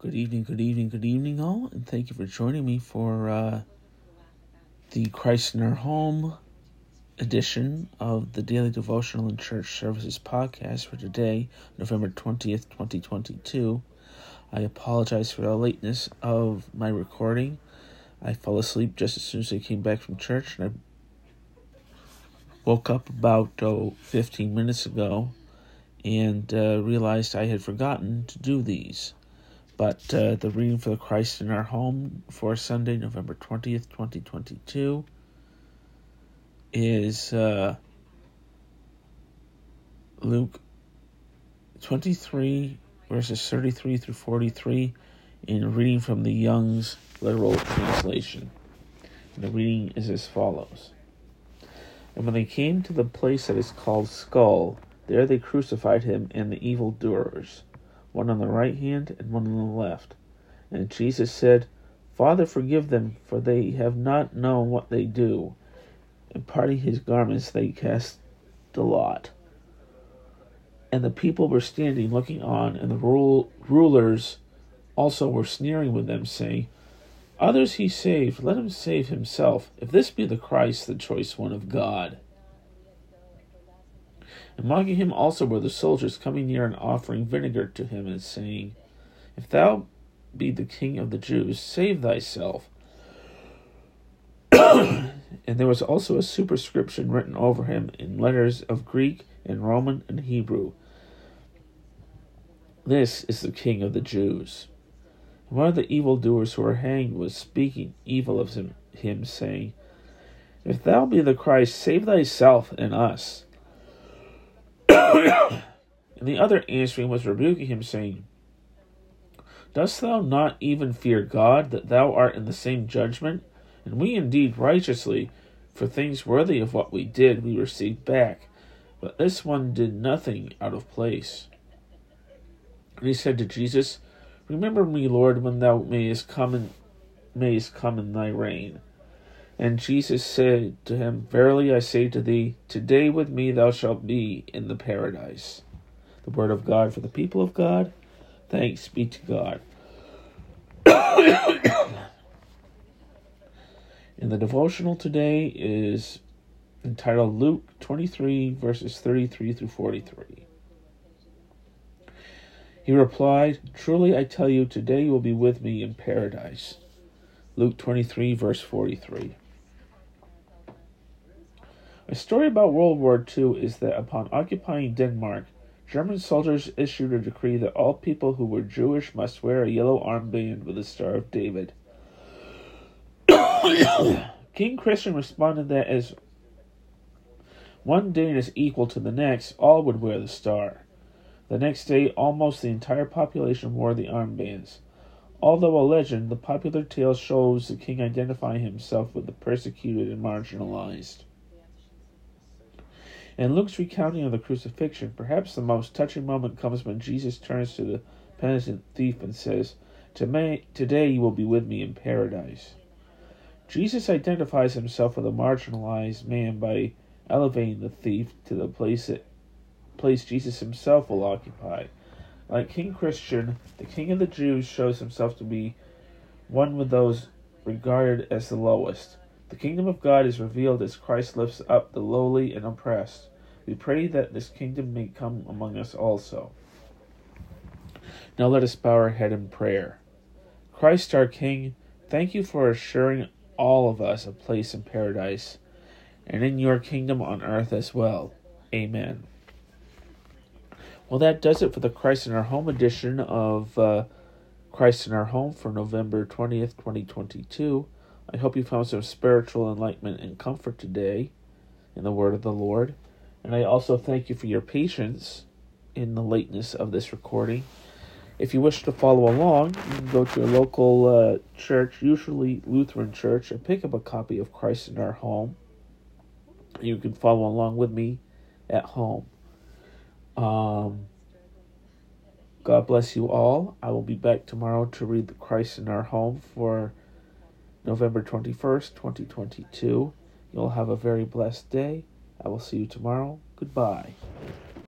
Good evening, good evening, good evening, all, and thank you for joining me for uh, the Christ in Our Home edition of the Daily Devotional and Church Services podcast for today, November 20th, 2022. I apologize for the lateness of my recording. I fell asleep just as soon as I came back from church, and I woke up about oh, 15 minutes ago and uh, realized I had forgotten to do these. But uh, the reading for the Christ in Our Home for Sunday, November 20th, 2022, is uh, Luke 23, verses 33 through 43, in reading from the Young's literal translation. And the reading is as follows And when they came to the place that is called Skull, there they crucified him and the evildoers one on the right hand and one on the left. And Jesus said, Father, forgive them, for they have not known what they do. And parting his garments, they cast the lot. And the people were standing looking on, and the rule, rulers also were sneering with them, saying, Others he saved, let him save himself, if this be the Christ, the choice one of God. And mocking him also were the soldiers coming near and offering vinegar to him, and saying, If thou be the king of the Jews, save thyself. and there was also a superscription written over him in letters of Greek and Roman and Hebrew. This is the king of the Jews. One of the evildoers who were hanged was speaking evil of him, him saying, If thou be the Christ, save thyself and us. And the other answering was rebuking him, saying, Dost thou not even fear God, that thou art in the same judgment? And we indeed righteously, for things worthy of what we did, we received back. But this one did nothing out of place. And he said to Jesus, Remember me, Lord, when thou mayest come in, mayest come in thy reign. And Jesus said to him, Verily I say to thee, today with me thou shalt be in the paradise. The word of God for the people of God. Thanks be to God. and the devotional today is entitled Luke 23, verses 33 through 43. He replied, Truly I tell you, today you will be with me in paradise. Luke 23, verse 43. A story about World War II is that upon occupying Denmark, German soldiers issued a decree that all people who were Jewish must wear a yellow armband with the Star of David. King Christian responded that as one day is equal to the next, all would wear the star. The next day, almost the entire population wore the armbands. Although a legend, the popular tale shows the king identifying himself with the persecuted and marginalized. In Luke's recounting of the crucifixion, perhaps the most touching moment comes when Jesus turns to the penitent thief and says, Today you will be with me in paradise. Jesus identifies himself with a marginalized man by elevating the thief to the place that place Jesus himself will occupy. Like King Christian, the King of the Jews shows himself to be one with those regarded as the lowest. The kingdom of God is revealed as Christ lifts up the lowly and oppressed. We pray that this kingdom may come among us also. Now let us bow our head in prayer. Christ our King, thank you for assuring all of us a place in paradise and in your kingdom on earth as well. Amen. Well, that does it for the Christ in Our Home edition of uh, Christ in Our Home for November 20th, 2022. I hope you found some spiritual enlightenment and comfort today in the word of the Lord. And I also thank you for your patience in the lateness of this recording. If you wish to follow along, you can go to your local uh, church, usually Lutheran church, and pick up a copy of Christ in Our Home. You can follow along with me at home. Um, God bless you all. I will be back tomorrow to read the Christ in Our Home for November 21st, 2022. You'll have a very blessed day. I will see you tomorrow. Goodbye.